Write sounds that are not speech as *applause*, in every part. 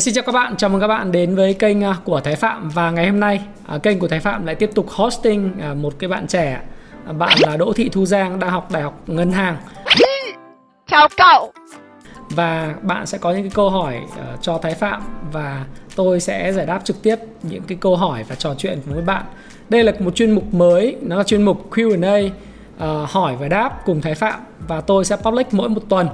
Xin chào các bạn, chào mừng các bạn đến với kênh à, của Thái Phạm. Và ngày hôm nay à, kênh của Thái Phạm lại tiếp tục hosting à, một cái bạn trẻ. Bạn là Đỗ Thị Thu Giang đang học Đại học Ngân hàng. Chào cậu. Và bạn sẽ có những cái câu hỏi cho Thái Phạm. Và tôi sẽ giải đáp trực tiếp những cái câu hỏi và trò chuyện với bạn. Đây là một chuyên mục mới, nó là chuyên mục Q&A hỏi và đáp cùng Thái Phạm. Và tôi sẽ public mỗi một tuần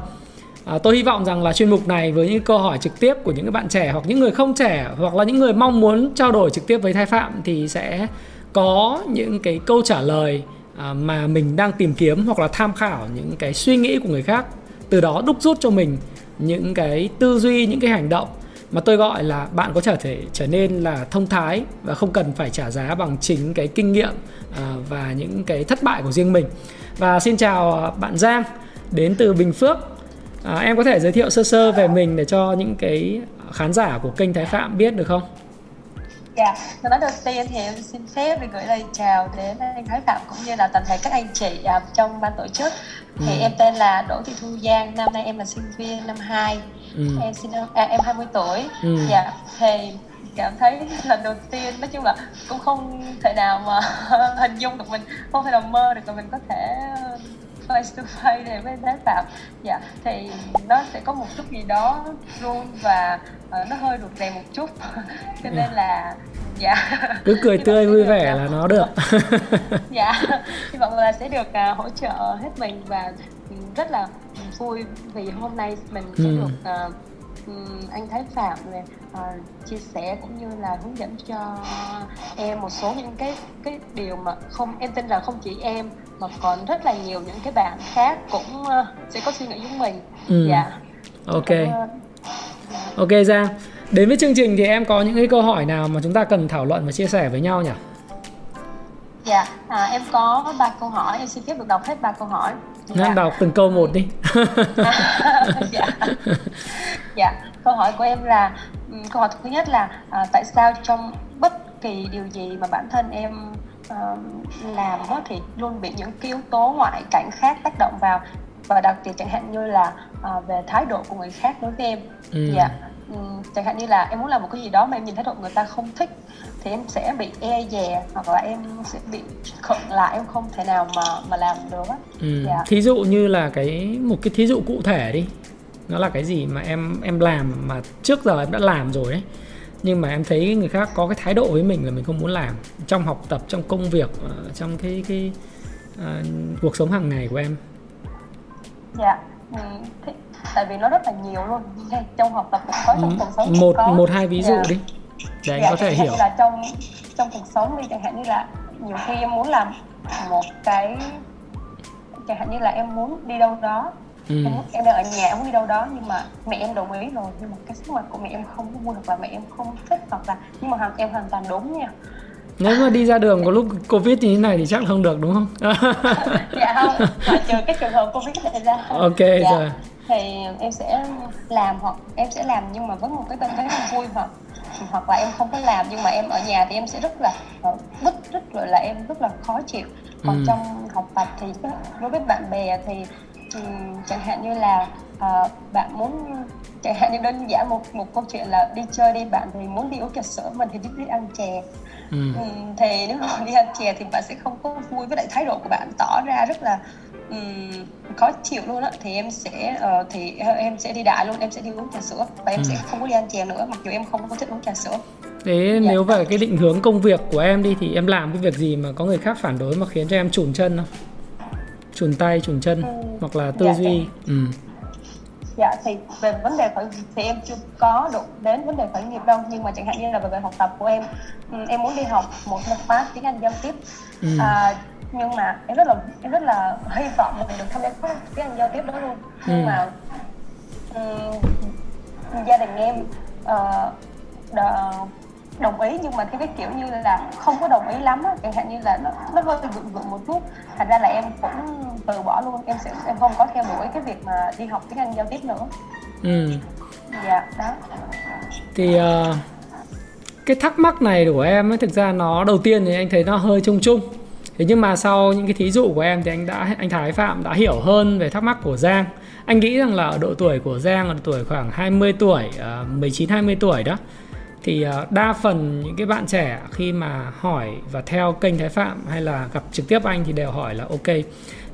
À, tôi hy vọng rằng là chuyên mục này với những câu hỏi trực tiếp của những bạn trẻ hoặc những người không trẻ hoặc là những người mong muốn trao đổi trực tiếp với Thái Phạm thì sẽ có những cái câu trả lời à, mà mình đang tìm kiếm hoặc là tham khảo những cái suy nghĩ của người khác. Từ đó đúc rút cho mình những cái tư duy những cái hành động mà tôi gọi là bạn có thể trở nên là thông thái và không cần phải trả giá bằng chính cái kinh nghiệm à, và những cái thất bại của riêng mình. Và xin chào à, bạn Giang. Đến từ Bình Phước. À, em có thể giới thiệu sơ sơ về mình để cho những cái khán giả của kênh Thái Phạm biết được không? Dạ, yeah. nói đầu tiên thì em xin phép để gửi lời chào đến anh Thái Phạm cũng như là toàn thể các anh chị à, trong ban tổ chức. Thì ừ. em tên là Đỗ Thị Thu Giang, năm nay em là sinh viên năm 2. Ừ. Em xin à, em 20 tuổi. Ừ. Dạ, thì cảm thấy lần đầu tiên nói chung là cũng không thể nào mà *laughs* hình dung được mình không thể nào mơ được là mình có thể face to face này với thái phạm dạ thì nó sẽ có một chút gì đó run và uh, nó hơi rụt rè một chút. *laughs* Cho nên là dạ. Cứ *laughs* cười tươi vui vẻ là nó được. *laughs* Dạ hy vọng là sẽ được uh, hỗ trợ hết mình và rất là vui vì hôm nay mình sẽ ừ. được uh, anh Thái Phạm về uh, chia sẻ cũng như là hướng dẫn cho em một số những cái cái điều mà không em tin là không chỉ em mà còn rất là nhiều những cái bạn khác cũng uh, sẽ có suy nghĩ giống mình. Ừ. Dạ. Ok. Ok Giang. Đến với chương trình thì em có những cái câu hỏi nào mà chúng ta cần thảo luận và chia sẻ với nhau nhỉ? Dạ, à, em có ba câu hỏi, em xin phép được đọc hết ba câu hỏi. Dạ. đọc từng câu một đi. *laughs* dạ. dạ, câu hỏi của em là câu hỏi thứ nhất là à, tại sao trong bất kỳ điều gì mà bản thân em uh, làm đó thì luôn bị những yếu tố ngoại cảnh khác tác động vào và đặc biệt chẳng hạn như là uh, về thái độ của người khác đối với em. Ừ. Dạ chẳng hạn như là em muốn làm một cái gì đó mà em nhìn thấy độ người ta không thích thì em sẽ bị e dè hoặc là em sẽ bị khựng lại em không thể nào mà mà làm được á ừ. dạ. thí dụ như là cái một cái thí dụ cụ thể đi nó là cái gì mà em em làm mà trước giờ em đã làm rồi ấy nhưng mà em thấy người khác có cái thái độ với mình là mình không muốn làm trong học tập trong công việc trong cái cái uh, cuộc sống hàng ngày của em dạ ừ, tại vì nó rất là nhiều luôn trong học tập cuộc sống trong cuộc sống một có. một hai ví dụ dạ. đi để anh dạ, có thể hiểu. là trong trong cuộc sống đi chẳng hạn như là nhiều khi em muốn làm một cái chẳng hạn như là em muốn đi đâu đó. Ừ. em, em đang ở nhà em muốn đi đâu đó nhưng mà mẹ em đồng ý rồi nhưng mà cái sức mặt của mẹ em không vui hoặc là mẹ em không thích hoặc là nhưng mà em hoàn toàn đúng nha. Nếu mà đi ra đường có lúc covid như thế này thì chắc không được đúng không? *laughs* Dạ không. Trừ cái trường hợp covid này ra. Ok dạ. rồi. Thì em sẽ làm hoặc em sẽ làm nhưng mà với một cái tâm thế không vui hoặc hoặc là em không có làm nhưng mà em ở nhà thì em sẽ rất là bứt rất rồi là em rất là khó chịu còn ừ. trong học tập thì đối với bạn bè thì um, chẳng hạn như là uh, bạn muốn chẳng hạn như đơn giản một một câu chuyện là đi chơi đi bạn thì muốn đi uống trà sữa mình thì đi, đi ăn chè ừ. um, thì nếu mà đi ăn chè thì bạn sẽ không có vui với lại thái độ của bạn tỏ ra rất là um, khó chịu luôn á thì em sẽ uh, thì em sẽ đi đại luôn em sẽ đi uống trà sữa và em ừ. sẽ không có đi ăn chè nữa mặc dù em không có thích uống trà sữa thế dạ. nếu về cái định hướng công việc của em đi thì em làm cái việc gì mà có người khác phản đối mà khiến cho em chùn chân không chùn tay chùn chân ừ. hoặc là tư dạ, duy dạ. ừ dạ thì về vấn đề khởi nghiệp thì em chưa có đụng đến vấn đề khởi nghiệp đâu nhưng mà chẳng hạn như là về, về học tập của em em muốn đi học một môn khóa tiếng anh giao tiếp ừ. à, nhưng mà em rất là em rất là hy vọng mình được tham gia khóa tiếng giao tiếp đó luôn. Nhưng ừ. mà um, gia đình em uh, đồng ý nhưng mà cái kiểu như là không có đồng ý lắm á chẳng hạn như là nó nó hơi gượng gượng một chút. Thành ra là em cũng từ bỏ luôn em sẽ em không có theo đuổi cái việc mà đi học tiếng anh giao tiếp nữa. Ừ. Dạ đó. Thì uh, cái thắc mắc này của em ấy thực ra nó đầu tiên thì anh thấy nó hơi chung chung thế nhưng mà sau những cái thí dụ của em thì anh đã anh Thái Phạm đã hiểu hơn về thắc mắc của Giang. Anh nghĩ rằng là ở độ tuổi của Giang ở độ tuổi khoảng 20 tuổi uh, 19 20 tuổi đó. Thì à, đa phần những cái bạn trẻ khi mà hỏi và theo kênh Thái Phạm hay là gặp trực tiếp anh thì đều hỏi là ok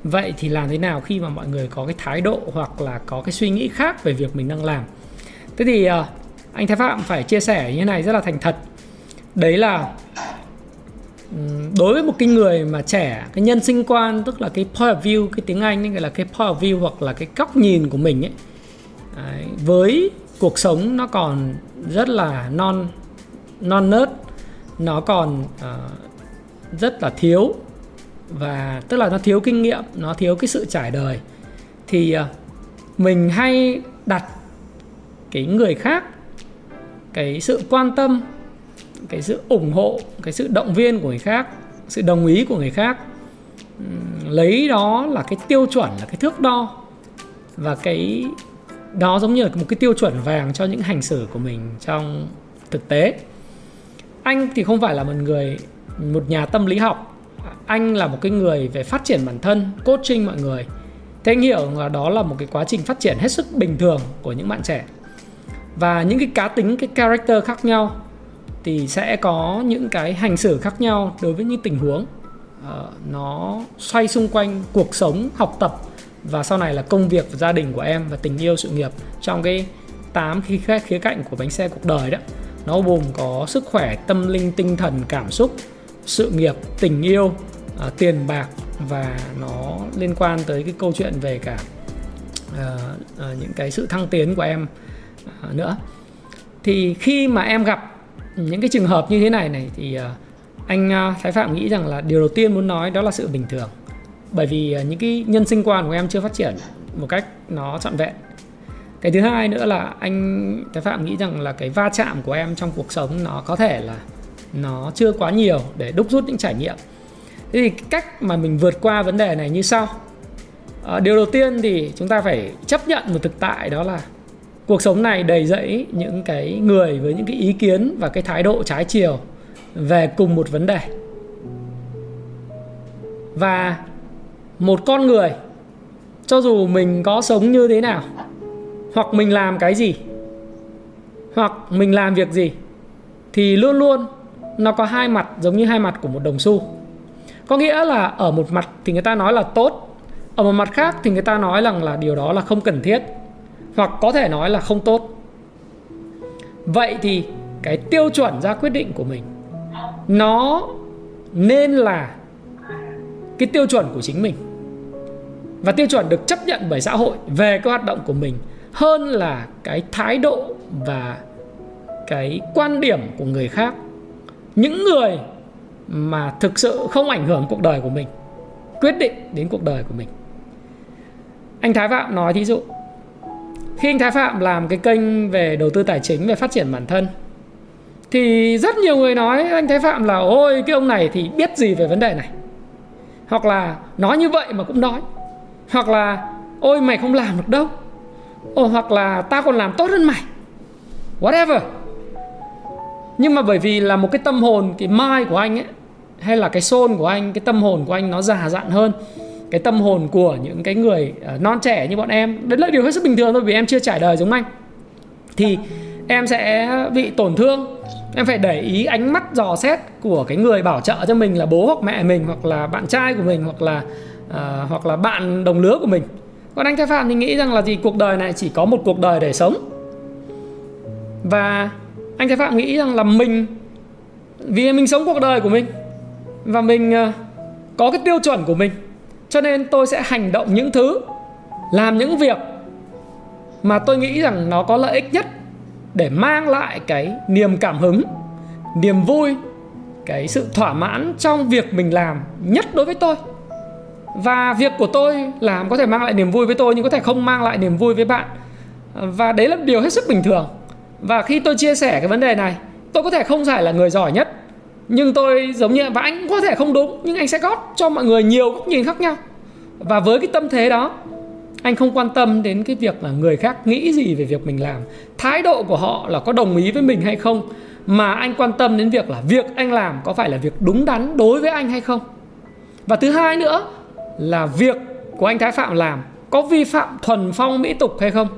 vậy thì làm thế nào khi mà mọi người có cái thái độ hoặc là có cái suy nghĩ khác về việc mình đang làm? Thế thì à, anh Thái Phạm phải chia sẻ như thế này rất là thành thật. Đấy là đối với một cái người mà trẻ cái nhân sinh quan tức là cái point of view cái tiếng anh gọi là cái point of view hoặc là cái góc nhìn của mình ấy đấy, với cuộc sống nó còn rất là non non nớt nó còn uh, rất là thiếu và tức là nó thiếu kinh nghiệm nó thiếu cái sự trải đời. Thì uh, mình hay đặt cái người khác cái sự quan tâm cái sự ủng hộ, cái sự động viên của người khác, sự đồng ý của người khác lấy đó là cái tiêu chuẩn, là cái thước đo. Và cái đó giống như là một cái tiêu chuẩn vàng cho những hành xử của mình trong thực tế. Anh thì không phải là một người, một nhà tâm lý học. Anh là một cái người về phát triển bản thân, coaching mọi người. Thế anh hiểu là đó là một cái quá trình phát triển hết sức bình thường của những bạn trẻ. Và những cái cá tính, cái character khác nhau thì sẽ có những cái hành xử khác nhau đối với những tình huống. Uh, nó xoay xung quanh cuộc sống học tập và sau này là công việc và gia đình của em và tình yêu sự nghiệp trong cái tám khi khía, khía cạnh của bánh xe cuộc đời đó. Nó gồm có sức khỏe tâm linh tinh thần cảm xúc sự nghiệp tình yêu uh, tiền bạc và nó liên quan tới cái câu chuyện về cả uh, uh, những cái sự thăng tiến của em uh, nữa. Thì khi mà em gặp những cái trường hợp như thế này này thì ờ, anh ờ, Thái Phạm nghĩ rằng là điều đầu tiên muốn nói đó là sự bình thường. Bởi vì ờ, những cái nhân sinh quan của em chưa phát triển một cách nó trọn vẹn. Cái thứ hai nữa là anh Thái Phạm nghĩ rằng là cái va chạm của em trong cuộc sống nó có thể là nó chưa quá nhiều để đúc rút những trải nghiệm. Thế thì cách mà mình vượt qua vấn đề này như sau. À, điều đầu tiên thì chúng ta phải chấp nhận một thực tại đó là cuộc sống này đầy dẫy những cái người với những cái ý kiến và cái thái độ trái chiều về cùng một vấn đề. Và một con người, cho dù mình có sống như thế nào, hoặc mình làm cái gì, hoặc mình làm việc gì, thì luôn luôn nó có hai mặt giống như hai mặt của một đồng xu. Có nghĩa là ở một mặt thì người ta nói là tốt, ở một mặt khác thì người ta nói rằng là điều đó là không cần thiết hoặc có thể nói là không tốt. Vậy thì cái tiêu chuẩn ra quyết định của mình, nó nên là cái tiêu chuẩn của chính mình. Và tiêu chuẩn được chấp nhận bởi xã hội về cái hoạt động của mình hơn là cái thái độ và cái quan điểm của người khác. Những người mà thực sự không ảnh hưởng cuộc đời của mình, quyết định đến cuộc đời của mình. Anh thái phạm nói thí dụ khi anh Thái Phạm làm cái kênh về đầu tư tài chính về phát triển bản thân thì rất nhiều người nói anh Thái Phạm là ôi cái ông này thì biết gì về vấn đề này? Hoặc là nói như vậy mà cũng nói. Hoặc là ôi mày không làm được đâu. Ồ, hoặc là tao còn làm tốt hơn mày. Whatever. Nhưng mà bởi vì là một cái tâm hồn cái mai của anh ấy hay là cái soul của anh cái tâm hồn của anh nó già dặn hơn cái tâm hồn của những cái người ờ, non trẻ như bọn em. Đấy là điều hết sức bình thường thôi vì em chưa trải đời giống anh. Thì em sẽ bị tổn thương. Em phải để ý ánh mắt dò xét của cái người bảo trợ cho mình là bố hoặc mẹ mình hoặc là bạn trai của mình hoặc là uh, hoặc là bạn đồng lứa của mình. Còn anh thái phạm thì nghĩ rằng là gì? Cuộc đời này chỉ có một cuộc đời để sống. Và anh thái phạm nghĩ rằng là mình vì mình sống cuộc đời của mình và mình uh, có cái tiêu chuẩn của mình cho nên tôi sẽ hành động những thứ, làm những việc mà tôi nghĩ rằng nó có lợi ích nhất để mang lại cái niềm cảm hứng, niềm vui, cái sự thỏa mãn trong việc mình làm nhất đối với tôi. Và việc của tôi làm có thể mang lại niềm vui với tôi nhưng có thể không mang lại niềm vui với bạn. Và đấy là điều hết sức bình thường. Và khi tôi chia sẻ cái vấn đề này, tôi có thể không phải là người giỏi nhất nhưng tôi giống như và anh có thể không đúng, nhưng anh sẽ góp cho mọi người nhiều góc nhìn khác nhau. Và với cái tâm thế đó, anh không quan tâm đến cái việc là người khác nghĩ gì về việc mình làm. Thái độ của họ là có đồng ý với mình hay không, mà anh quan tâm đến việc là việc anh làm có phải là việc đúng đắn đối với anh hay không. Và thứ hai nữa là việc của anh thái phạm làm có vi phạm thuần phong mỹ tục hay không?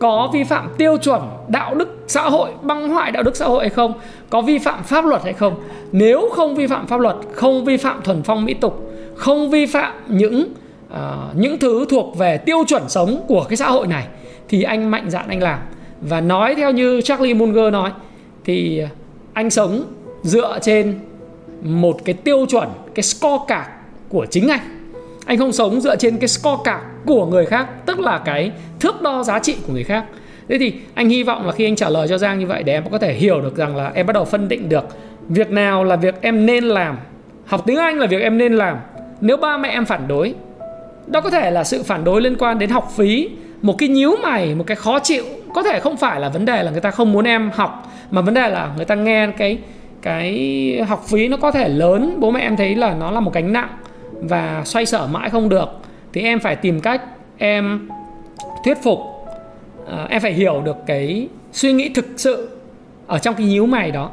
Có vi phạm tiêu chuẩn đạo đức xã hội băng hoại đạo đức xã hội hay không có vi phạm pháp luật hay không. Nếu không vi phạm pháp luật không vi phạm thuần phong mỹ tục không vi phạm những uh, những thứ thuộc về tiêu chuẩn sống của cái xã hội này thì anh mạnh dạn anh làm. Và nói theo như Charlie Munger nói thì anh sống dựa trên một cái tiêu chuẩn cái score card của chính anh. Anh không sống dựa trên cái score card của người khác, tức là cái thước đo giá trị của người khác. Thế thì anh hy vọng là khi anh trả lời cho giang như vậy để em có thể hiểu được rằng là em bắt đầu phân định được việc nào là việc em nên làm. Học tiếng anh là việc em nên làm. Nếu ba mẹ em phản đối, đó có thể là sự phản đối liên quan đến học phí. Một cái nhíu mày, một cái khó chịu, có thể không phải là vấn đề là người ta không muốn em học, mà vấn đề là người ta nghe cái cái học phí nó có thể lớn. Bố mẹ em thấy là nó là một gánh nặng và xoay sở mãi không được thì em phải tìm cách em thuyết phục uh, em phải hiểu được cái suy nghĩ thực sự ở trong cái nhíu mày đó.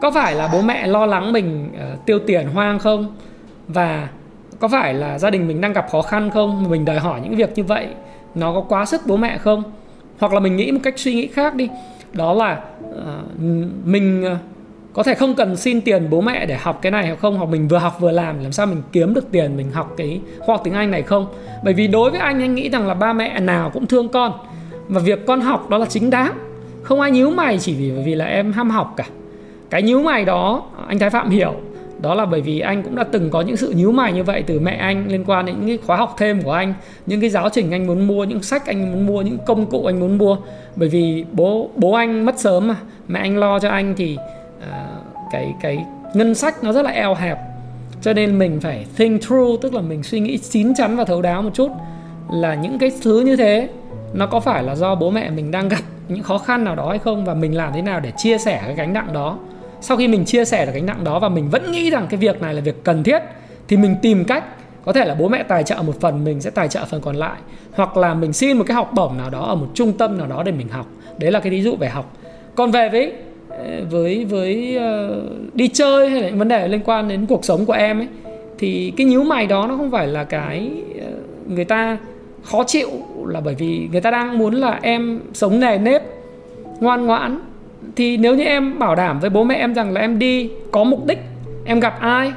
Có phải là bố mẹ lo lắng mình uh, tiêu tiền hoang không? Và có phải là gia đình mình đang gặp khó khăn không? Mình đòi hỏi những việc như vậy nó có quá sức bố mẹ không? Hoặc là mình nghĩ một cách suy nghĩ khác đi. Đó là uh, mình uh, có thể không cần xin tiền bố mẹ để học cái này hay không, hoặc mình vừa học vừa làm làm sao mình kiếm được tiền mình học cái khoa học tiếng Anh này không? Bởi vì đối với anh anh nghĩ rằng là ba mẹ nào cũng thương con và việc con học đó là chính đáng. Không ai nhíu mày chỉ vì vì là em ham học cả. Cái nhíu mày đó, anh Thái Phạm hiểu. Đó là bởi vì anh cũng đã từng có những sự nhíu mày như vậy từ mẹ anh, liên quan đến những cái khóa học thêm của anh, những cái giáo trình anh muốn mua, những sách anh muốn mua, những công cụ anh muốn mua. Bởi vì bố bố anh mất sớm mà, mẹ anh lo cho anh thì Ờ, cái cái ngân sách nó rất là eo hẹp. Cho nên mình phải think through, tức là mình suy nghĩ chín chắn và thấu đáo một chút là những cái thứ như thế nó có phải là do bố mẹ mình đang gặp *laughs* những khó khăn nào đó hay không và mình làm thế nào để chia sẻ cái gánh nặng đó. Sau khi mình chia sẻ được gánh nặng đó và mình vẫn nghĩ rằng cái việc này là việc cần thiết thì mình tìm cách, có thể là bố mẹ tài trợ một phần, mình sẽ tài trợ phần còn lại. Hoặc là mình xin một cái học bổng nào đó ở một trung tâm nào đó để mình học. Đấy là cái ví dụ về học. Còn về với với với uh, đi chơi hay là những vấn đề liên quan đến cuộc sống của em ấy thì cái nhíu mày đó nó không phải là cái uh, người ta khó chịu là bởi vì người ta đang muốn là em sống nề nếp ngoan ngoãn. Thì nếu như em bảo đảm với bố mẹ em rằng là em đi có mục đích em gặp ai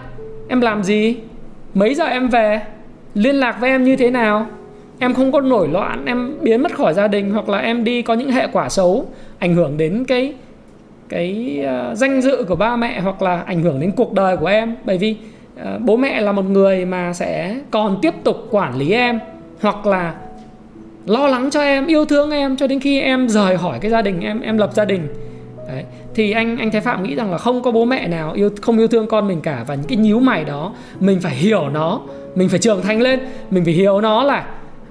em làm gì mấy giờ em về liên lạc với em như thế nào em không có nổi loạn em biến mất khỏi gia đình hoặc là em đi có những hệ quả xấu ảnh hưởng đến cái cái uh, danh dự của ba mẹ hoặc là ảnh hưởng đến cuộc đời của em. Bởi vì uh, bố mẹ là một người mà sẽ còn tiếp tục quản lý em hoặc là lo lắng cho em yêu thương em cho đến khi em rời khỏi cái gia đình em em lập gia đình. Đấy. thì anh anh thái phạm nghĩ rằng là không có bố mẹ nào yêu không yêu thương con mình cả và những cái nhíu mày đó mình phải hiểu nó mình phải trưởng thành lên mình phải hiểu nó là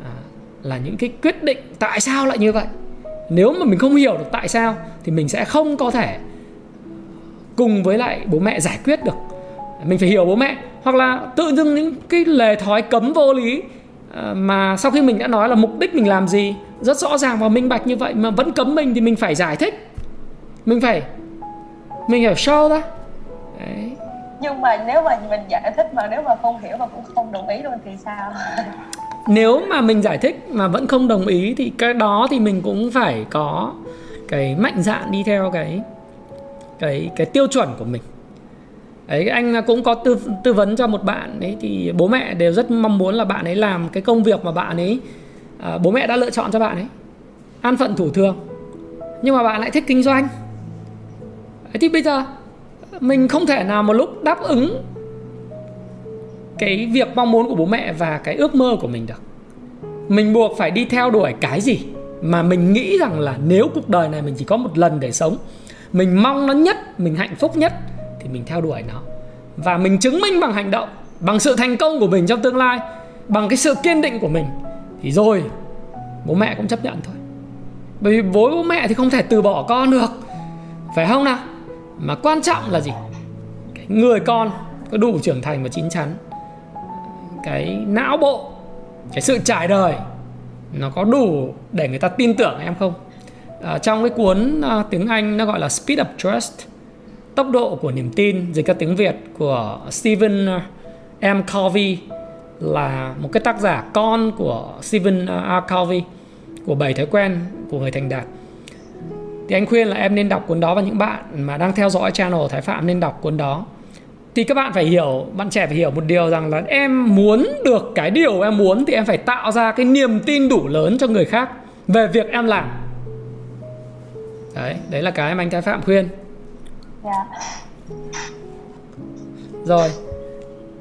à, là những cái quyết định tại sao lại như vậy nếu mà mình không hiểu được tại sao, thì mình sẽ không có thể cùng với lại bố mẹ giải quyết được. Mình phải hiểu bố mẹ, hoặc là tự dưng những cái lề thói cấm vô lý ờ, mà sau khi mình đã nói là mục đích mình làm gì, rất rõ ràng và minh bạch như vậy mà vẫn cấm mình thì mình phải giải thích. Mình phải mình phải show ra. Đấy. nhưng mà nếu mà mình giải thích mà nếu mà không hiểu mà cũng không đồng ý luôn thì sao? Nếu mà mình giải thích mà vẫn không đồng ý thì cái đó thì mình cũng phải có cái mạnh dạn đi theo cái cái cái tiêu chuẩn của mình. Ấy anh cũng có tư tư vấn cho một bạn ấy thì bố mẹ đều rất mong muốn là bạn ấy làm cái công việc mà bạn ấy à, bố mẹ đã lựa chọn cho bạn ấy an phận thủ thường. Nhưng mà bạn lại thích kinh doanh. Ấy thì bây giờ mình không thể nào một lúc đáp ứng cái việc mong muốn của bố mẹ và cái ước mơ của mình được. Mình buộc phải đi theo đuổi cái gì mà mình nghĩ rằng là nếu cuộc đời này mình chỉ có một lần để sống, mình mong nó nhất, mình hạnh phúc nhất thì mình theo đuổi nó. Và mình chứng minh bằng hành động, bằng sự thành công của mình trong tương lai, bằng cái sự kiên định của mình thì rồi, bố mẹ cũng chấp nhận thôi. Bởi vì bố bố mẹ thì không thể từ bỏ con được. Phải không nào? Mà quan trọng là gì? Cái người con có đủ trưởng thành và chín chắn cái não bộ cái sự trải đời nó có đủ để người ta tin tưởng em không? À, trong cái cuốn à, tiếng anh nó gọi là speed of trust tốc độ của niềm tin dịch ra tiếng việt của stephen à, m. Covey là một cái tác giả con của stephen à, r. Covey của bảy thói quen của người thành đạt. Thì anh khuyên là em nên đọc cuốn đó và những bạn mà đang theo dõi channel Thái Phạm nên đọc cuốn đó thì các bạn phải hiểu bạn trẻ phải hiểu một điều rằng là em muốn được cái điều em muốn thì em phải tạo ra cái niềm tin đủ lớn cho người khác về việc em làm. Đấy đấy là cái mà anh thái phạm khuyên. Dạ. Rồi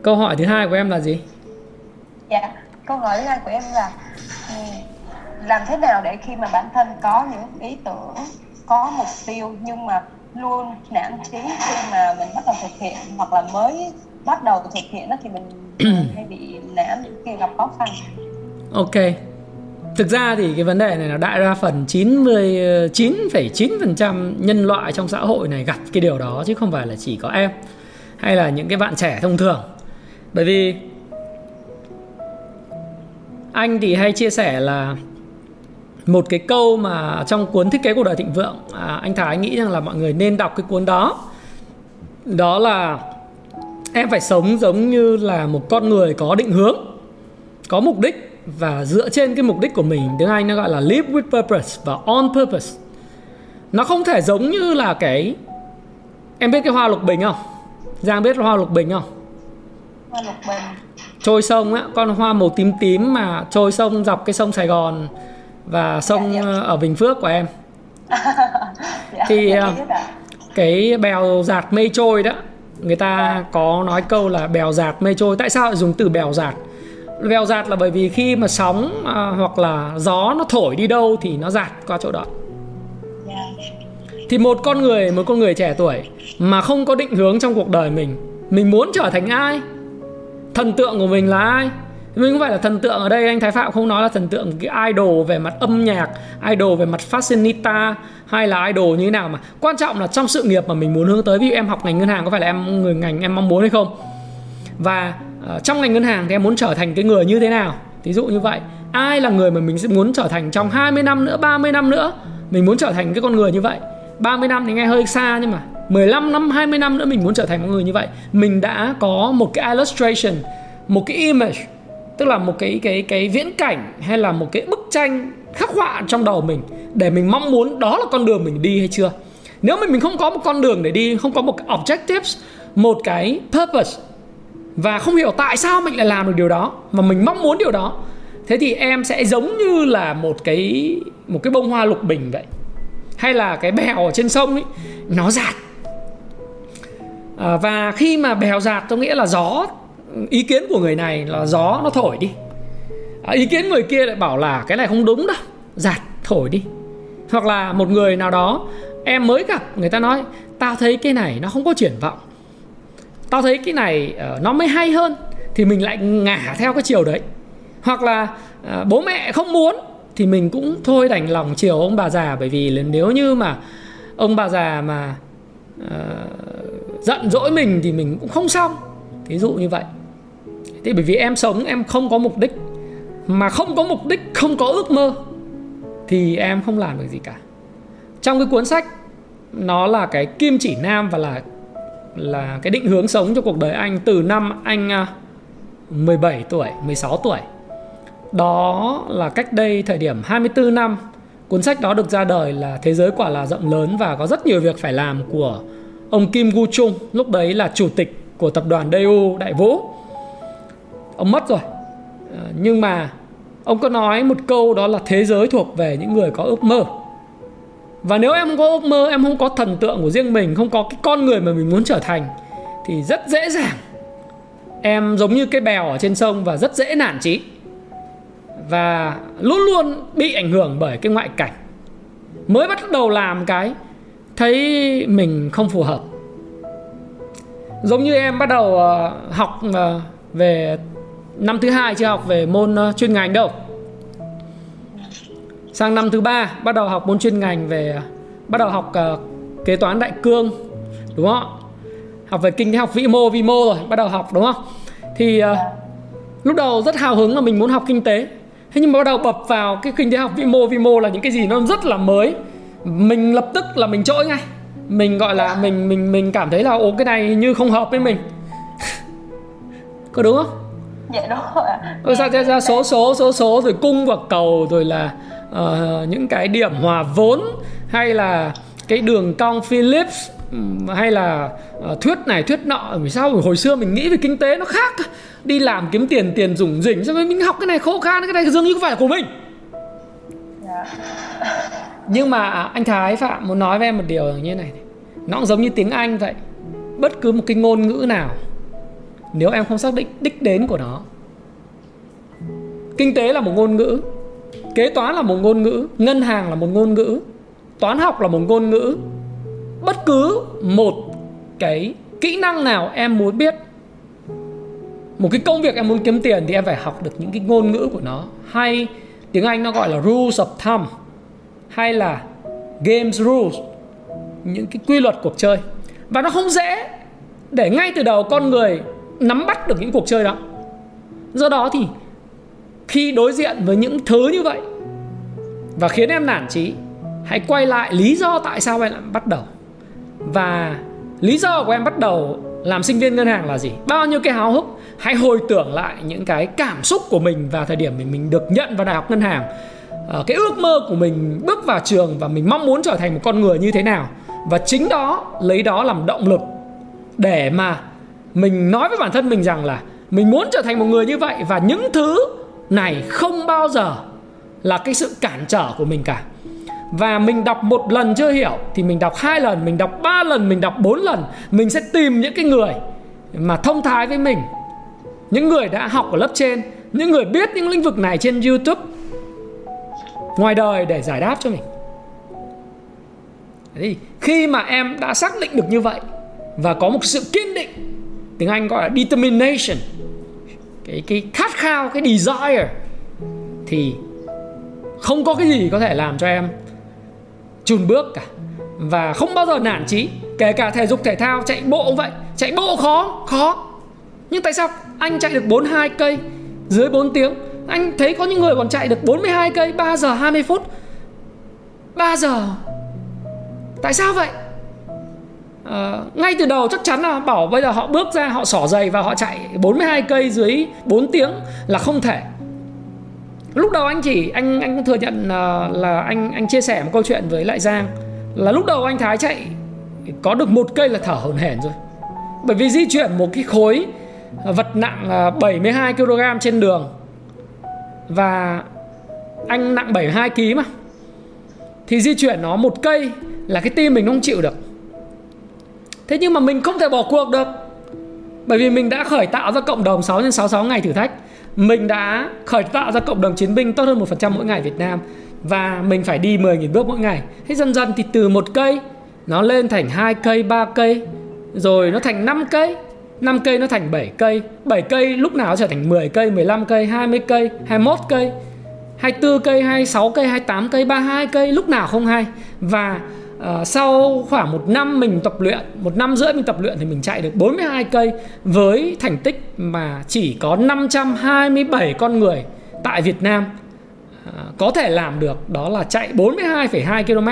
câu hỏi thứ hai của em là gì? Dạ câu hỏi thứ hai của em là ừ, làm thế nào để khi mà bản thân có những ý tưởng có mục tiêu nhưng mà luôn nản chí khi mà mình bắt đầu thực hiện hoặc là mới bắt đầu thực hiện đó thì mình *clears throat* hay bị nản khi gặp khó khăn. Ok. Thực ra thì cái vấn đề này là đại đa phần 99,9% nhân loại trong xã hội này gặp cái điều đó chứ không phải là chỉ có em hay là những cái bạn trẻ thông thường. Bởi vì anh thì hay chia sẻ là một cái câu mà trong cuốn thiết kế cuộc đời thịnh vượng à, anh Thái nghĩ rằng là mọi người nên đọc cái cuốn đó. Đó là em phải sống giống như là một con người có định hướng có mục đích và dựa trên cái mục đích của mình. Tiếng Anh nó gọi là live with purpose và on purpose. Nó không thể giống như là cái em biết cái hoa lục bình không? Giang biết hoa lục bình không? Hoa lục bình. Trôi sông á con hoa màu tím tím mà trôi sông dọc cái sông Sài Gòn và sông dạ, dạ. ở Bình Phước của em. *laughs* Dạ, thì dạ, cái bèo giạt mây trôi đó người ta dạ. có nói câu là bèo giạt mây trôi. Tại sao lại dùng từ bèo giạt? Bèo giạt là bởi vì khi mà sóng à, hoặc là gió nó thổi đi đâu thì nó giạt qua chỗ đó. Dạ. thì một con người một con người trẻ tuổi mà không có định hướng trong cuộc đời mình mình muốn trở thành ai? Thần tượng của mình là ai mình không phải là thần tượng ở đây anh Thái Phạm không nói là thần tượng cái idol về mặt âm nhạc idol về mặt fashionista hay là idol như thế nào mà. Quan trọng là trong sự nghiệp mà mình muốn hướng tới ví dụ em học ngành ngân hàng có phải là em người ngành em mong muốn hay không? Và uh, trong ngành ngân hàng thì em muốn trở thành cái người như thế nào? Ví dụ như vậy ai là người mà mình sẽ muốn trở thành trong 20 năm nữa 30 năm nữa mình muốn trở thành cái con người như vậy? 30 năm thì nghe hơi xa nhưng mà 15 năm 20 năm nữa mình muốn trở thành một người như vậy. Mình đã có một cái illustration một cái image tức là một cái cái cái viễn cảnh hay là một cái bức tranh khắc họa trong đầu mình để mình mong muốn đó là con đường mình đi hay chưa? Nếu mà mình không có một con đường để đi không có một cái objectives một cái purpose và không hiểu tại sao mình lại làm được điều đó mà mình mong muốn điều đó thế thì em sẽ giống như là một cái một cái bông hoa lục bình vậy. Hay là cái bèo ở trên sông ấy nó giạt. À, và khi mà bèo giạt có nghĩa là gió ý kiến của người này là gió nó thổi đi. À, ý kiến người kia lại bảo là cái này không đúng đâu giạt thổi đi. Hoặc là một người nào đó em mới gặp người ta nói tao thấy cái này nó không có triển vọng. Tao thấy cái này uh, nó mới hay hơn thì mình lại ngả theo cái chiều đấy. Hoặc là uh, bố mẹ không muốn thì mình cũng thôi đành lòng chiều ông bà già. Bởi vì nếu như mà ông bà già mà uh, giận dỗi mình thì mình cũng không xong. Thí dụ như vậy thì bởi vì em sống em không có mục đích mà không có mục đích không có ước mơ thì em không làm được gì cả trong cái cuốn sách nó là cái kim chỉ nam và là là cái định hướng sống cho cuộc đời anh từ năm anh à, 17 tuổi, 16 tuổi. Đó là cách đây thời điểm 24 năm. Cuốn sách đó được ra đời là Thế giới quả là rộng lớn và có rất nhiều việc phải làm của ông Kim Gu Chung, lúc đấy là chủ tịch của tập đoàn Daewoo Đại Vũ ông mất rồi. Ờ, nhưng mà ông có nói một câu đó là thế giới thuộc về những người có ước mơ. Và nếu em không có ước mơ, em không có thần tượng của riêng mình, không có cái con người mà mình muốn trở thành, thì rất dễ dàng. Em giống như cái bèo ở trên sông và rất dễ nản trí và luôn luôn bị ảnh hưởng bởi cái ngoại cảnh. Mới bắt đầu làm cái, thấy mình không phù hợp. Giống như em bắt đầu ờ, học ờ, về năm thứ hai chưa học về môn ờ, chuyên ngành đâu. Sang năm thứ ba bắt đầu học môn chuyên ngành về ờ, bắt đầu học uh, kế toán đại cương đúng không học về kinh tế học vĩ mô vi mô rồi bắt đầu học đúng không? Thì uh, lúc đầu rất hào hứng là mình muốn học kinh tế. Thế nhưng mà bắt đầu bập vào cái kinh tế học vĩ mô vi mô là những cái gì nó rất là mới. Mình lập tức là mình trỗi ngay. Mình gọi là mình mình mình cảm thấy là ố cái này như không hợp với mình. *laughs* Có đúng không? Dạ đúng rồi ừ, sao ra số số số số rồi cung và cầu rồi là uh, những cái điểm hòa vốn hay là cái đường cong Phillips hay là uh, thuyết này thuyết nọ vì sao hồi xưa mình nghĩ về kinh tế nó khác đi làm kiếm tiền tiền dùng dỉnh sao mình học cái này khô khan cái này dường như không phải của mình yeah. Dạ. nhưng mà anh Thái Phạm muốn nói với em một điều như thế này nó cũng giống như tiếng Anh vậy bất cứ một cái ngôn ngữ nào nếu em không xác định đích đến của nó. Kinh tế là một ngôn ngữ, kế toán là một ngôn ngữ, ngân hàng là một ngôn ngữ, toán học là một ngôn ngữ. Bất cứ một cái kỹ năng nào em muốn biết, một cái công việc em muốn kiếm tiền thì em phải học được những cái ngôn ngữ của nó. Hay tiếng anh nó gọi là rules of thumb, hay là games rules, những cái quy luật cuộc chơi. Và nó không dễ để ngay từ đầu con người nắm bắt được những cuộc chơi đó. Do đó thì khi đối diện với những thứ như vậy và khiến em nản trí hãy quay lại lý do tại sao em lại bắt đầu. Và lý do của em bắt đầu làm sinh viên ngân hàng là gì? Bao nhiêu cái háo hức hãy hồi tưởng lại những cái cảm xúc của mình vào thời điểm mình mình được nhận vào đại học ngân hàng. À, cái ước mơ của mình bước vào trường và mình mong muốn trở thành một con người như thế nào. Và chính đó lấy đó làm động lực để mà mình nói với bản thân mình rằng là mình muốn trở thành một người như vậy và những thứ này không bao giờ là cái sự cản trở của mình cả. Và mình đọc một lần chưa hiểu thì mình đọc hai lần, mình đọc ba lần, mình đọc bốn lần, mình sẽ tìm những cái người mà thông thái với mình. Những người đã học ở lớp trên, những người biết những lĩnh vực này trên youtube ngoài đời để giải đáp cho mình. Thì khi mà em đã xác định được như vậy và có một sự kiên định tiếng anh gọi là determination. Cái cái khát khao, cái desire thì không có cái gì có thể làm cho em chùn bước cả. Và không bao giờ nản chí, kể cả thể dục, thể thao, chạy bộ cũng vậy. Chạy bộ khó khó. Nhưng tại sao anh chạy được 42 cây dưới 4 tiếng? Anh thấy có những người còn chạy được 42 cây 3 giờ 20 phút. 3 giờ? Tại sao vậy? À, ngay từ đầu chắc chắn là bảo bây giờ họ bước ra họ xỏ giày và họ chạy 42 cây dưới 4 tiếng là không thể. Lúc đầu anh chỉ anh anh thừa nhận là, là anh anh chia sẻ một câu chuyện với lại Giang. Là lúc đầu anh Thái chạy có được một cây là thở hổn hển rồi. Bởi vì di chuyển một cái khối vật nặng ờ, 72 kg trên đường. Và anh nặng 72 kg mà. Thì di chuyển nó một cây là cái tim mình không chịu được thế nhưng mà mình không thể bỏ cuộc được. Bởi vì mình đã khởi tạo ra cộng đồng 6 x 66 ngày thử thách. Mình đã khởi tạo ra cộng đồng chiến binh tốt hơn 1% mỗi ngày Việt Nam. Và mình phải đi 10.000 bước mỗi ngày. Thế dần dần thì từ một cây nó lên thành hai cây, ba cây, rồi nó thành 5 cây, 5 cây nó thành 7 cây, 7 cây lúc nào nó trở thành 10 cây, 15 cây, 20 cây, 21 cây, 24 cây, 26 cây, 28 cây, 32 cây, lúc nào không hay. Và uh, sau khoảng một năm mình tập luyện một năm rưỡi mình tập luyện thì mình chạy được 42 cây với thành tích mà chỉ có 527 con người tại Việt Nam. Uh, có thể làm được đó là chạy 42,2 km.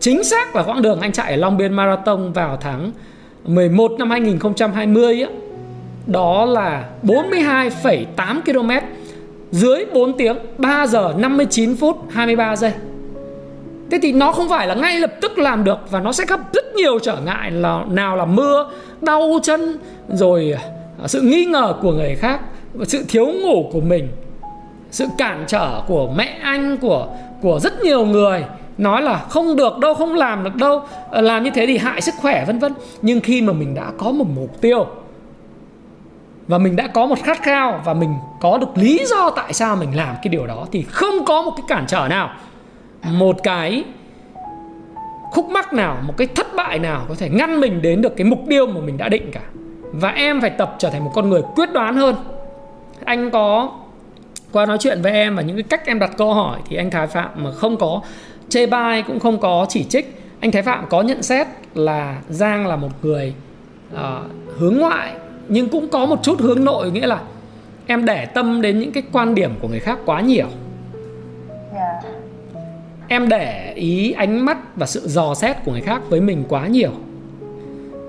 Chính xác là quãng đường anh chạy ở Long Biên Marathon vào tháng 11 năm 2020 ấy, đó là 42,8 km dưới 4 tiếng 3 giờ 59 phút 23 giây thế thì nó không phải là ngay lập tức làm được và nó sẽ gặp rất nhiều trở ngại là, nào là mưa, đau chân, rồi à, sự nghi ngờ của người khác, sự thiếu ngủ của mình, sự cản trở của mẹ anh, của của rất nhiều người. Nói là không được đâu, không làm được đâu à, làm như thế thì hại sức khỏe, vân vân. Nhưng khi mà mình đã có một mục tiêu, và mình đã có một khát khao, và mình có được lý do tại sao mình làm cái điều đó, thì không có một cái cản trở nào một cái khúc mắc nào một cái thất bại nào có thể ngăn mình đến được cái mục tiêu mà mình đã định cả. Và em phải tập trở thành một con người quyết đoán hơn. Anh có qua nói chuyện với em và những cái cách em đặt câu hỏi thì anh Thái Phạm mà không có chê bai cũng không có chỉ trích. Anh Thái Phạm có nhận xét là Giang là một người uh, hướng ngoại nhưng cũng có một chút hướng nội nghĩa là em để tâm đến những cái quan điểm của người khác quá nhiều. Yeah. Em để ý ánh mắt và sự dò xét của người khác với mình quá nhiều.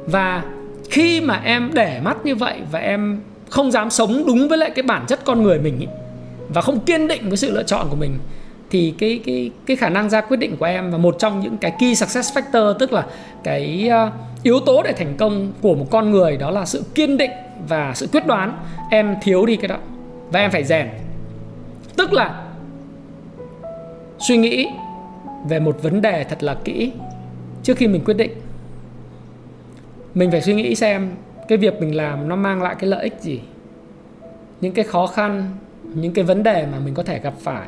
Và khi mà em để mắt như vậy và em không dám sống đúng với lại cái bản chất con người mình ý, và không kiên định với sự lựa chọn của mình thì cái cái cái khả năng ra quyết định của em và một trong những cái key success factor tức là cái uh, yếu tố để thành công của một con người đó là sự kiên định và sự quyết đoán em thiếu đi cái đó và em phải rèn. Tức là suy nghĩ về một vấn đề thật là kỹ trước khi mình quyết định. Mình phải suy nghĩ xem cái việc mình làm nó mang lại cái lợi ích gì, những cái khó khăn, những cái vấn đề mà mình có thể gặp phải,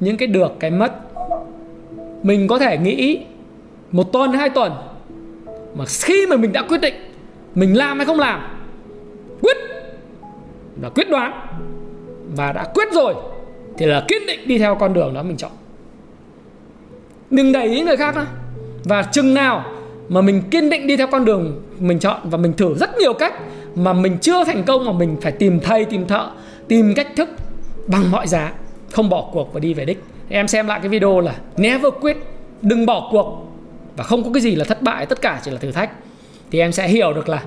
những cái được, cái mất. Mình có thể nghĩ một tuần, hai tuần mà khi mà mình đã quyết định mình làm hay không làm, quyết là quyết đoán và đã quyết rồi thì là kiên định đi theo con đường đó mình chọn đừng đẩy ý người khác nữa và chừng nào mà mình kiên định đi theo con đường mình chọn và mình thử rất nhiều cách mà mình chưa thành công mà mình phải tìm thầy, tìm thợ, tìm cách thức bằng mọi giá, không bỏ cuộc và đi về đích. Em xem lại cái video là never quit, đừng bỏ cuộc và không có cái gì là thất bại, tất cả chỉ là thử thách. Thì em sẽ hiểu được là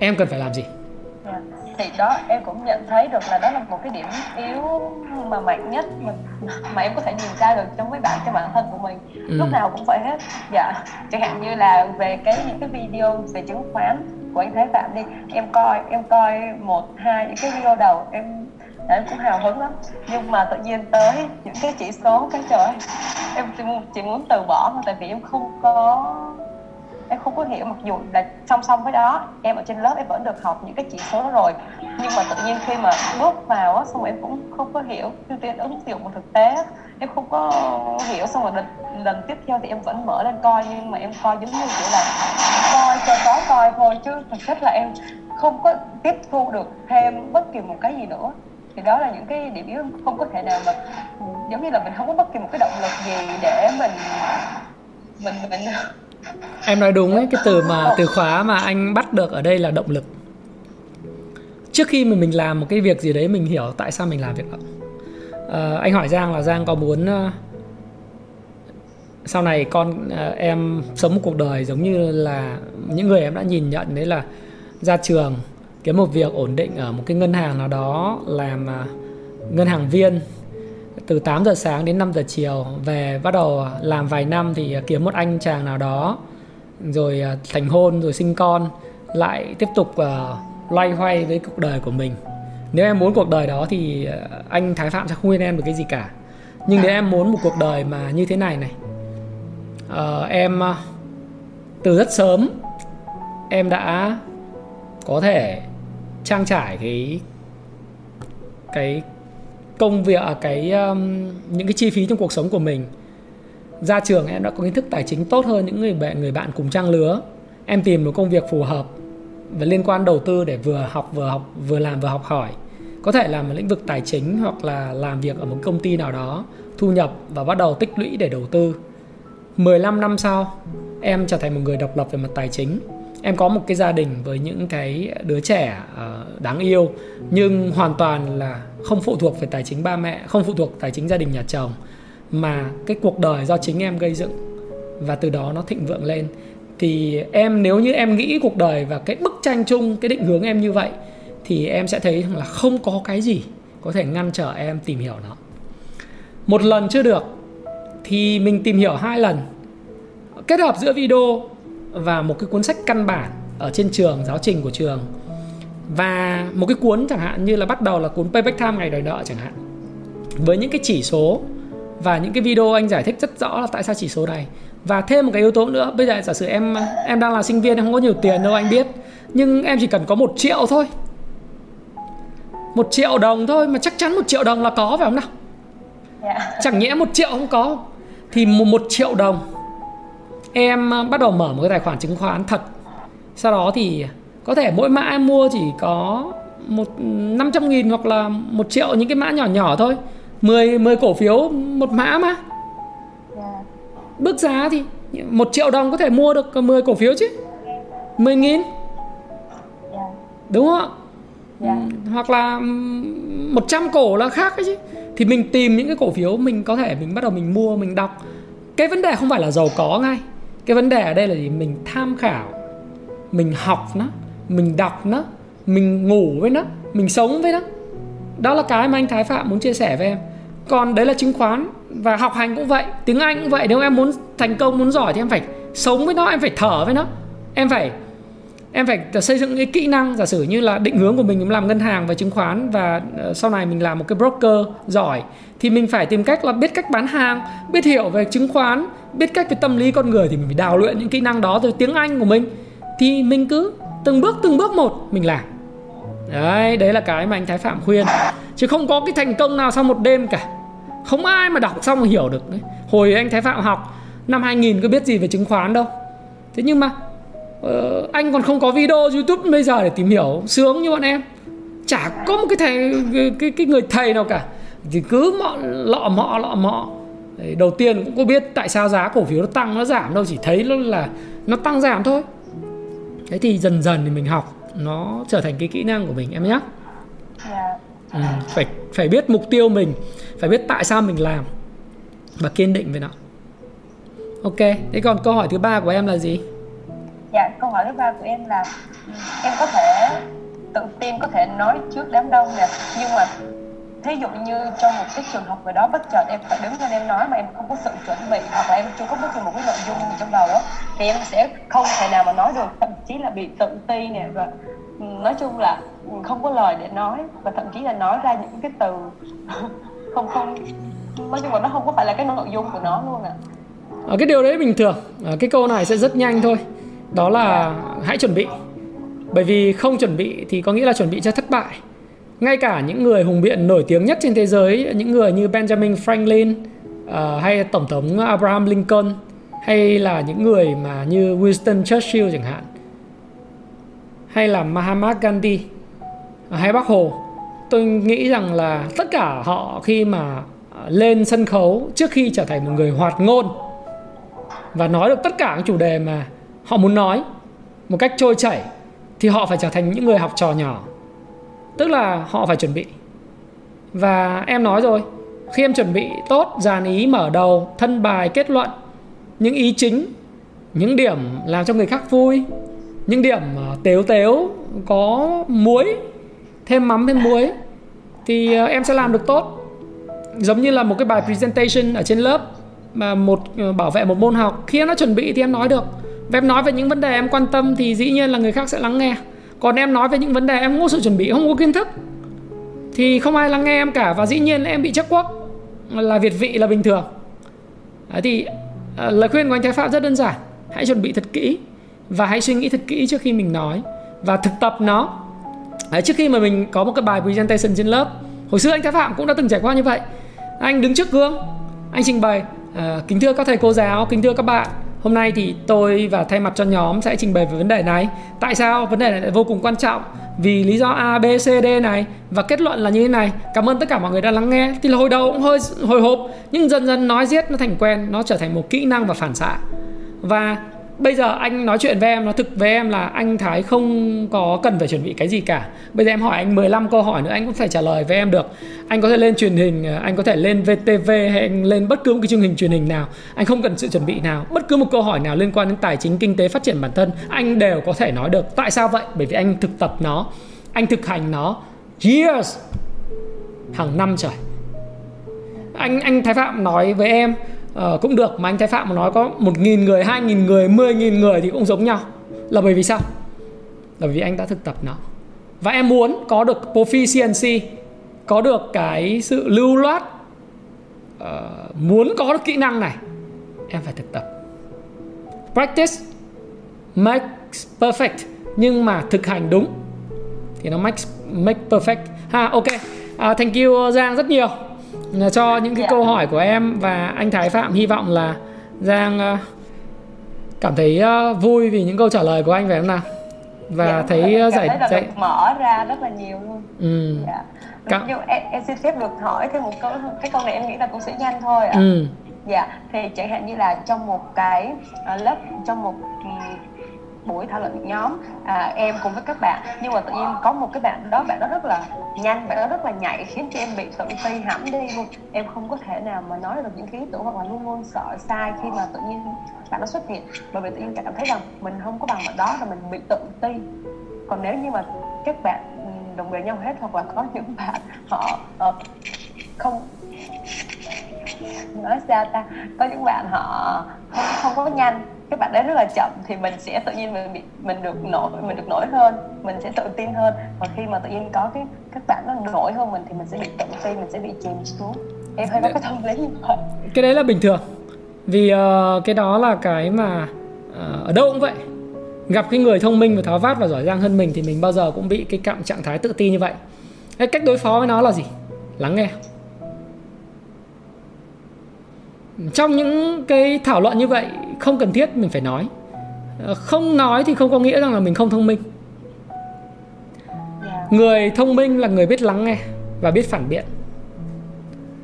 em cần phải làm gì thì đó em cũng nhận thấy được là đó là một cái điểm yếu mà mạnh nhất mà, mà em có thể nhìn ra được trong mấy bạn cho bản thân của mình. Ừ. lúc nào cũng vậy hết. Dạ chẳng hạn như là về cái những cái video về chứng khoán của anh Thái Phạm đi em coi em coi một hai những cái video đầu em em cũng hào hứng lắm. Nhưng mà tự nhiên tới những cái chỉ số cái trời em chỉ muốn, chỉ muốn từ bỏ thôi tại vì em không có em không có hiểu mặc dù là song song với đó em ở trên lớp em vẫn được học những cái chỉ số đó rồi. Nhưng mà tự nhiên khi mà bước vào á xong rồi em cũng không có hiểu khi tiên ứng dụng một thực tế em không có hiểu xong rồi lần, lần tiếp theo thì em vẫn mở lên coi nhưng mà em coi giống như kiểu là coi cho có coi thôi chứ thực chất là em không có tiếp thu được thêm bất kỳ một cái gì nữa. Thì đó là những cái điểm yếu không có thể nào mà giống như là mình không có bất kỳ một cái động lực gì để mình mình mình em nói đúng ấy cái từ mà từ khóa mà anh bắt được ở đây là động lực. Trước khi mà mình làm một cái việc gì đấy mình hiểu tại sao mình làm việc đó. À, anh hỏi giang là giang có muốn uh, sau này con uh, em sống một cuộc đời giống như là những người em đã nhìn nhận đấy là ra trường kiếm một việc ổn định ở một cái ngân hàng nào đó làm uh, ngân hàng viên từ 8 giờ sáng đến 5 giờ chiều. Về bắt đầu làm vài năm thì kiếm một anh chàng nào đó rồi à, thành hôn rồi sinh con lại tiếp tục uh, loay hoay với cuộc đời của mình. Nếu em muốn cuộc đời đó thì à, anh Thái Phạm sẽ không khuyên em được cái gì cả. Nhưng nếu em muốn một cuộc đời mà như thế này này uh, em từ rất sớm em đã có thể trang trải cái cái công việc ở cái um, những cái chi phí trong cuộc sống của mình. Ra trường em đã có kiến thức tài chính tốt hơn những người bạn người bạn cùng trang lứa. Em tìm một công việc phù hợp và liên quan đầu tư để vừa học vừa học vừa làm vừa học hỏi. Có thể làm ở lĩnh vực tài chính hoặc là làm việc ở một công ty nào đó thu nhập và bắt đầu tích lũy để đầu tư. 15 năm sau em trở thành một người độc lập về mặt tài chính em có một cái gia đình với những cái đứa trẻ ờ, đáng yêu, nhưng hoàn toàn là không phụ thuộc về tài chính ba mẹ, không phụ thuộc tài chính gia đình nhà chồng, mà cái cuộc đời do chính em gây dựng và từ đó nó thịnh vượng lên. Thì em, nếu như em nghĩ cuộc đời và cái bức tranh chung, cái định hướng em như vậy, thì em sẽ thấy là không có cái gì có thể ngăn trở em tìm hiểu nó. Một lần chưa được, thì mình tìm hiểu hai lần. Kết hợp giữa video và một cái cuốn sách căn bản ở trên trường giáo trình của trường. Và một cái cuốn chẳng hạn như là bắt đầu là cuốn Payback Time ngày đòi nợ chẳng hạn. Với những cái chỉ số và những cái video anh giải thích rất rõ là tại sao chỉ số này. Và thêm một cái yếu tố nữa bây giờ giả sử em em đang là sinh viên em không có nhiều tiền đâu anh biết. Nhưng em chỉ cần có một triệu thôi. Một triệu đồng thôi mà chắc chắn một triệu đồng là có phải không nào? Yeah. Dạ. chẳng nhẽ một triệu không có. Thì một, một triệu đồng em ờ, bắt đầu mở một cái tài khoản chứng khoán thật. Sau đó thì có thể mỗi mã em mua chỉ có một 500 nghìn hoặc là một triệu những cái mã nhỏ nhỏ thôi. 10 10 cổ phiếu một mã mà. Yeah. bước giá thì một triệu đồng có thể mua được 10 cổ phiếu chứ. 10 nghìn. Yeah. đúng không ạ? Yeah. hoặc là 100 cổ là khác ấy chứ. Thì mình tìm những cái cổ phiếu mình có thể mình bắt đầu mình mua mình đọc. Cái vấn đề không phải là giàu có ngay cái vấn đề ở đây là gì? Mình tham khảo, mình học nó, mình đọc nó, mình ngủ với nó, mình sống với nó. Đó là cái mà anh Thái Phạm muốn chia sẻ với em. Còn đấy là chứng khoán và học hành cũng vậy, tiếng Anh cũng vậy. Nếu em muốn thành công, muốn giỏi thì em phải sống với nó, em phải thở với nó. Em phải em phải xây dựng cái kỹ năng giả sử như là định hướng của mình làm ngân hàng và chứng khoán và ờ, sau này mình làm một cái broker giỏi thì mình phải tìm cách là biết cách bán hàng, biết hiểu về chứng khoán, biết cách về tâm lý con người thì mình phải đào luyện những kỹ năng đó từ tiếng anh của mình. Thì mình cứ từng bước từng bước một mình làm. Đấy đấy là cái mà anh thái phạm khuyên. Chứ không có cái thành công nào sau một đêm cả. Không ai mà đọc xong mà hiểu được đấy. Hồi anh thái phạm học, năm 2000 có biết gì về chứng khoán đâu. Thế nhưng mà uh, anh còn không có video youtube bây giờ để tìm hiểu. Sướng như bọn em. Chả có một cái thầy cái, cái người thầy nào cả. Thì cứ mọ, lọ mọ lọ mọ. Đấy, đầu tiên cũng có biết tại sao giá cổ phiếu nó tăng nó giảm đâu chỉ thấy nó là nó tăng giảm thôi. Thế thì dần dần thì mình học nó trở thành cái kỹ năng của mình em nhé. Ừ, phải phải biết mục tiêu mình phải biết tại sao mình làm và kiên định với nó. Ok thế còn câu hỏi thứ ba của em là gì? Dạ câu hỏi thứ ba của em là ừ, em có thể tự tin có thể nói trước đám đông nè nhưng mà thí dụ như trong một cái trường học nào đó bất chợt em phải đứng lên em nói mà em không có sự chuẩn bị hoặc là em chưa có bất kỳ một cái nội dung gì trong đầu đó thì em sẽ không thể nào mà nói được thậm chí là bị tự ti nè và ừ, nói chung là không có lời để nói và thậm chí là nói ra những cái từ *laughs* không không nói chung là nó không có phải là cái nội dung của nó luôn ạ à. cái điều đấy bình thường à, cái câu này sẽ rất nhanh thôi đó là hãy chuẩn bị. Bởi vì không chuẩn bị thì có nghĩa là chuẩn bị cho thất bại. Ngay cả những người hùng biện nổi tiếng nhất trên thế giới những người như Benjamin Franklin uh, hay tổng thống Abraham Lincoln hay là những người mà như Winston Churchill chẳng hạn hay là Mahatma Gandhi hay Bác Hồ tôi nghĩ rằng là tất cả họ khi mà lên sân khấu trước khi trở thành một người hoạt ngôn và nói được tất cả các chủ đề mà họ muốn nói một cách trôi chảy thì họ phải trở thành những người học trò nhỏ. Tức là họ phải chuẩn bị. Và em nói rồi, khi em chuẩn bị tốt, dàn ý, mở đầu, thân bài, kết luận, những ý chính, những điểm làm cho người khác vui, những điểm ờ, tếu tếu, có muối, thêm mắm, thêm muối, thì ờ, em sẽ làm được tốt. Giống như là một cái bài presentation ở trên lớp mà một ờ, bảo vệ một môn học. Khi em đã chuẩn bị thì em nói được và em nói về những vấn đề em quan tâm thì dĩ nhiên là người khác sẽ lắng nghe. Còn em nói về những vấn đề em không có sự chuẩn bị không có kiến thức thì không ai lắng nghe em cả. Và dĩ nhiên em bị chắc quốc là việt vị là bình thường. Đấy thì à, lời khuyên của anh thái phạm rất đơn giản. Hãy chuẩn bị thật kỹ và hãy suy nghĩ thật kỹ trước khi mình nói và thực tập nó. Đấy, trước khi mà mình có một cái bài presentation trên lớp hồi xưa anh thái phạm cũng đã từng trải qua như vậy. Anh đứng trước gương anh trình bày uh, kính thưa các thầy cô giáo kính thưa các bạn Hôm nay thì tôi và thay mặt cho nhóm sẽ trình bày về vấn đề này. Tại sao vấn đề này lại vô cùng quan trọng? Vì lý do A, B, C, D này và kết luận là như thế này. Cảm ơn tất cả mọi người đã lắng nghe. Thì là hồi đầu cũng hơi hồi hộp nhưng dần dần nói giết nó thành quen, nó trở thành một kỹ năng và phản xạ. Và bây giờ anh nói chuyện với em nó thực với em là anh Thái không có cần phải chuẩn bị cái gì cả. Bây giờ em hỏi anh 15 câu hỏi nữa, anh cũng phải trả lời với em được. Anh có thể lên truyền hình ờ, anh có thể lên VTV hay anh lên bất cứ một cái chương trình truyền hình nào. Anh không cần sự chuẩn bị nào, bất cứ một câu hỏi nào liên quan đến tài chính, kinh tế, phát triển bản thân, anh đều có thể nói được. Tại sao vậy? Bởi vì anh thực tập nó, anh thực hành nó years, hàng năm trời. Anh anh Thái Phạm nói với em uh, cũng được mà anh Thái Phạm mà nói có một nghìn người, hai nghìn người, mười nghìn người thì cũng giống nhau. Là bởi vì sao? Là bởi vì anh đã thực tập nó. Và em muốn có được proficiency có được cái sự lưu loát uh, muốn có được kỹ năng này em phải thực tập. Practice makes perfect. Nhưng mà thực hành đúng thì nó makes make perfect. Ha ok. Uh, thank you Giang rất nhiều cho những cái. Dạ. câu hỏi của em và anh Thái Phạm hy vọng là Giang uh, cảm thấy uh, vui vì những câu trả lời của anh phải không nào? và dạ, thấy em giải thấy là giải được mở ra rất là nhiều luôn ừ. dạ Cảm- nhưng em, em xin phép được hỏi thêm một câu cái câu này em nghĩ là cũng sẽ nhanh thôi ạ ừ dạ thì chẳng hạn như là trong một cái ờ, lớp trong một buổi thảo luận nhóm à, em cùng với các bạn. Nhưng mà tự nhiên có một cái bạn đó bạn đó rất là nhanh bạn đó rất là nhạy khiến cho em bị tự ti hẳn đi. Luôn em không có thể nào mà nói được những cái ý tưởng hoặc là luôn luôn sợ sai khi mà tự nhiên bạn đó xuất hiện. Bởi vì tự nhiên cảm thấy rằng mình không có bằng bạn đó và mình bị tự ti. Còn nếu như mà các bạn ừ, đồng đều nhau hết hoặc là có những bạn họ uh, không nói sao ta? Có những bạn họ không, không có nhanh. Các bạn đấy rất là chậm thì mình sẽ tự nhiên mình bị mình được nổi mình được nổi hơn. Mình sẽ tự tin hơn. Còn khi mà tự nhiên có cái các bạn nó nổi hơn mình thì mình sẽ bị tự ti mình sẽ bị chìm xuống. Em hay có cái tâm lý như vậy. Cái đấy là bình thường. Vì uh, cái đó là cái mà uh, ở đâu cũng vậy. Gặp cái người thông minh và tháo vát và giỏi giang hơn mình thì mình bao giờ cũng bị cái cạm trạng thái tự ti như vậy. Cái cách đối phó với nó là gì? Lắng nghe trong những cái thảo luận như vậy không cần thiết mình phải nói. Ờ, không nói thì không có nghĩa rằng là mình không thông minh. Dạ. Người thông minh là người biết lắng nghe và biết phản biện.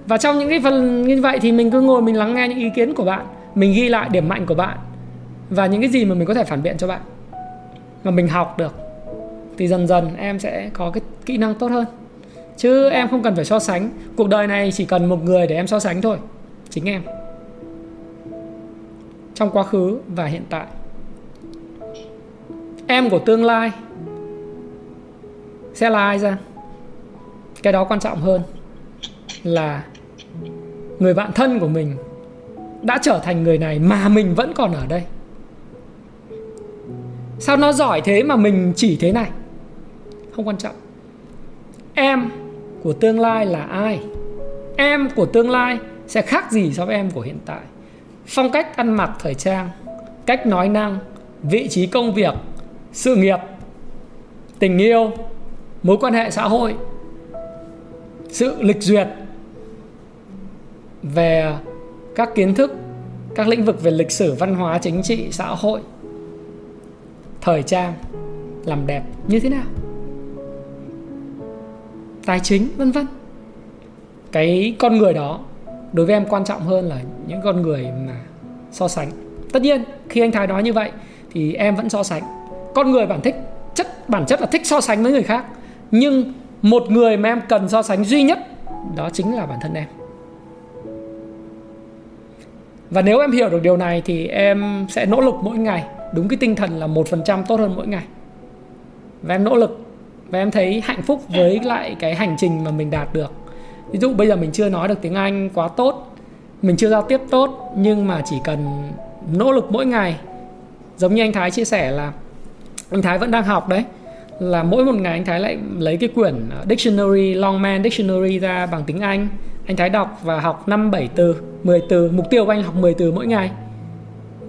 Và trong những cái phần như vậy thì mình cứ ngồi mình lắng nghe những ý kiến của bạn mình ghi lại điểm mạnh của bạn và những cái gì mà mình có thể phản biện cho bạn mà mình học được thì dần dần em sẽ có cái kỹ năng tốt hơn. Chứ em không cần phải so sánh. Cuộc đời này chỉ cần một người để em so sánh thôi chính em trong quá khứ và hiện tại. Em của tương lai sẽ là ai ra? Cái đó quan trọng hơn là người bạn thân của mình đã trở thành người này mà mình vẫn còn ở đây. Sao nó giỏi thế mà mình chỉ thế này? Không quan trọng. Em của tương lai là ai? Em của tương lai sẽ khác gì so với em của hiện tại? Phong cách ăn mặc thời trang, cách nói năng, vị trí công việc, sự nghiệp, tình yêu, mối quan hệ xã hội, sự lịch duyệt về các kiến thức, các lĩnh vực về lịch sử, văn hóa, chính trị, xã hội, thời trang, làm đẹp như thế nào? Tài chính, vân vân. Cái con người đó đối với em quan trọng hơn là những con người mà so sánh. Tất nhiên, khi anh thái nói như vậy thì em vẫn so sánh. Con người bản thích chất, bản chất là thích so sánh với người khác. Nhưng một người mà em cần so sánh duy nhất, đó chính là bản thân em. Và nếu em hiểu được điều này thì em sẽ nỗ lực mỗi ngày. Đúng cái tinh thần là một phần trăm tốt hơn mỗi ngày. Và em nỗ lực và em thấy hạnh phúc với lại cái hành trình mà mình đạt được ví dụ bây giờ mình chưa nói được tiếng anh quá tốt, mình chưa giao tiếp tốt, nhưng mà chỉ cần nỗ lực mỗi ngày. Giống như anh thái chia sẻ là anh thái vẫn đang học đấy, là mỗi một ngày anh thái lại lấy cái quyển ờ, dictionary longman dictionary ra bằng tiếng anh. Anh thái đọc và học 5 7 từ 10 từ, mục tiêu của anh học 10 từ mỗi ngày.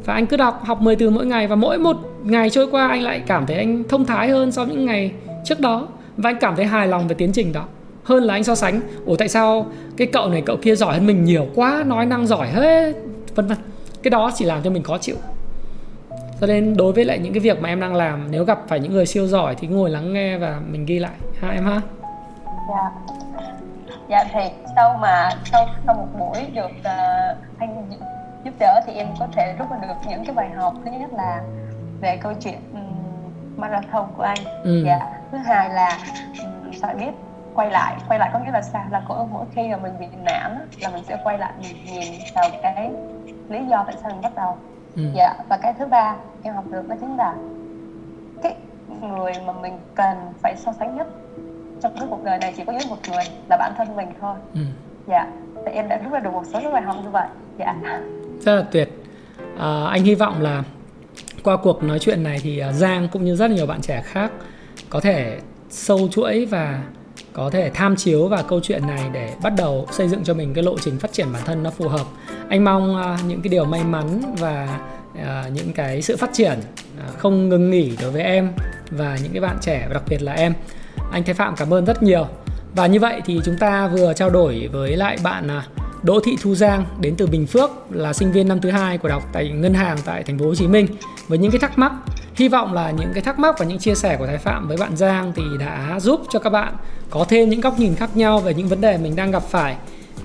Và anh cứ đọc, học 10 từ mỗi ngày và mỗi một ngày trôi qua anh lại cảm thấy anh thông thái hơn so với những ngày trước đó. Và anh cảm thấy hài lòng về tiến trình đó hơn là anh so sánh. Ủa tại sao cái cậu này cậu kia giỏi hơn mình nhiều quá nói năng giỏi hết vân vân. Cái đó chỉ làm cho mình khó chịu. Cho nên đối với lại những cái việc mà em đang làm nếu gặp phải những người siêu giỏi thì ngồi lắng nghe và mình ghi lại. Ha em ha? Dạ. Dạ thì sau mà sau sau một buổi được uh, anh giúp đỡ thì em có thể rút ra được những cái bài học. Thứ nhất là về câu chuyện um, marathon của anh. Ừ. dạ. Thứ hai là um, phải biết quay lại quay lại có nghĩa là sao? Là có mỗi khi mà mình bị nản là mình sẽ quay lại mình nhìn vào cái lý do tại sao mình bắt đầu. Ừ. dạ và cái thứ ba em học được đó chính là cái người mà mình cần phải so sánh nhất trong cái cuộc đời này chỉ có nhất một người là bản thân mình thôi. Ừ. dạ thì em đã rút ra được một số cái bài học như vậy. Dạ. Rất là tuyệt. À, anh hy vọng là qua cuộc nói chuyện này thì à, Giang cũng như rất nhiều bạn trẻ khác có thể sâu chuỗi và có thể tham chiếu vào câu chuyện này để bắt đầu xây dựng cho mình cái lộ trình phát triển bản thân nó phù hợp. Anh mong à, những cái điều may mắn và à, những cái sự phát triển à, không ngừng nghỉ đối với em và những cái bạn trẻ, và đặc biệt là em. Anh Thái Phạm cảm ơn rất nhiều. Và như vậy thì chúng ta vừa trao đổi với lại bạn Đỗ Thị Thu Giang đến từ Bình Phước, là sinh viên năm thứ hai của đại học tại ngân hàng tại thành phố Hồ Chí Minh với những cái thắc mắc hy vọng là những cái thắc mắc và những chia sẻ của thái phạm với bạn giang thì đã giúp cho các bạn có thêm những góc nhìn khác nhau về những vấn đề mình đang gặp phải.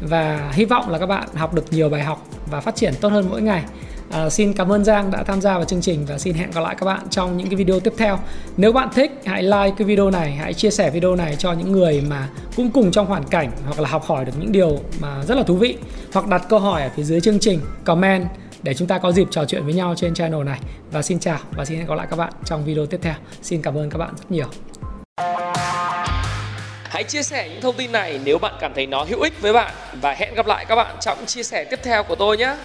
Và hy vọng là các bạn học được nhiều bài học và phát triển tốt hơn mỗi ngày. À, xin cảm ơn Giang đã tham gia vào chương trình và xin hẹn gặp lại các bạn trong những cái video tiếp theo. Nếu bạn thích hãy like cái video này, hãy chia sẻ video này cho những người mà cũng cùng trong hoàn cảnh hoặc là học hỏi được những điều mà rất là thú vị. Hoặc đặt câu hỏi ở phía dưới chương trình comment để chúng ta có dịp trò chuyện với nhau trên channel này. Và xin chào và xin hẹn gặp lại các bạn trong video tiếp theo. Xin cảm ơn các bạn rất nhiều. Hãy chia sẻ những thông tin này nếu bạn cảm thấy nó hữu ích với bạn và hẹn gặp lại các bạn trong chia sẻ tiếp theo của tôi nhé.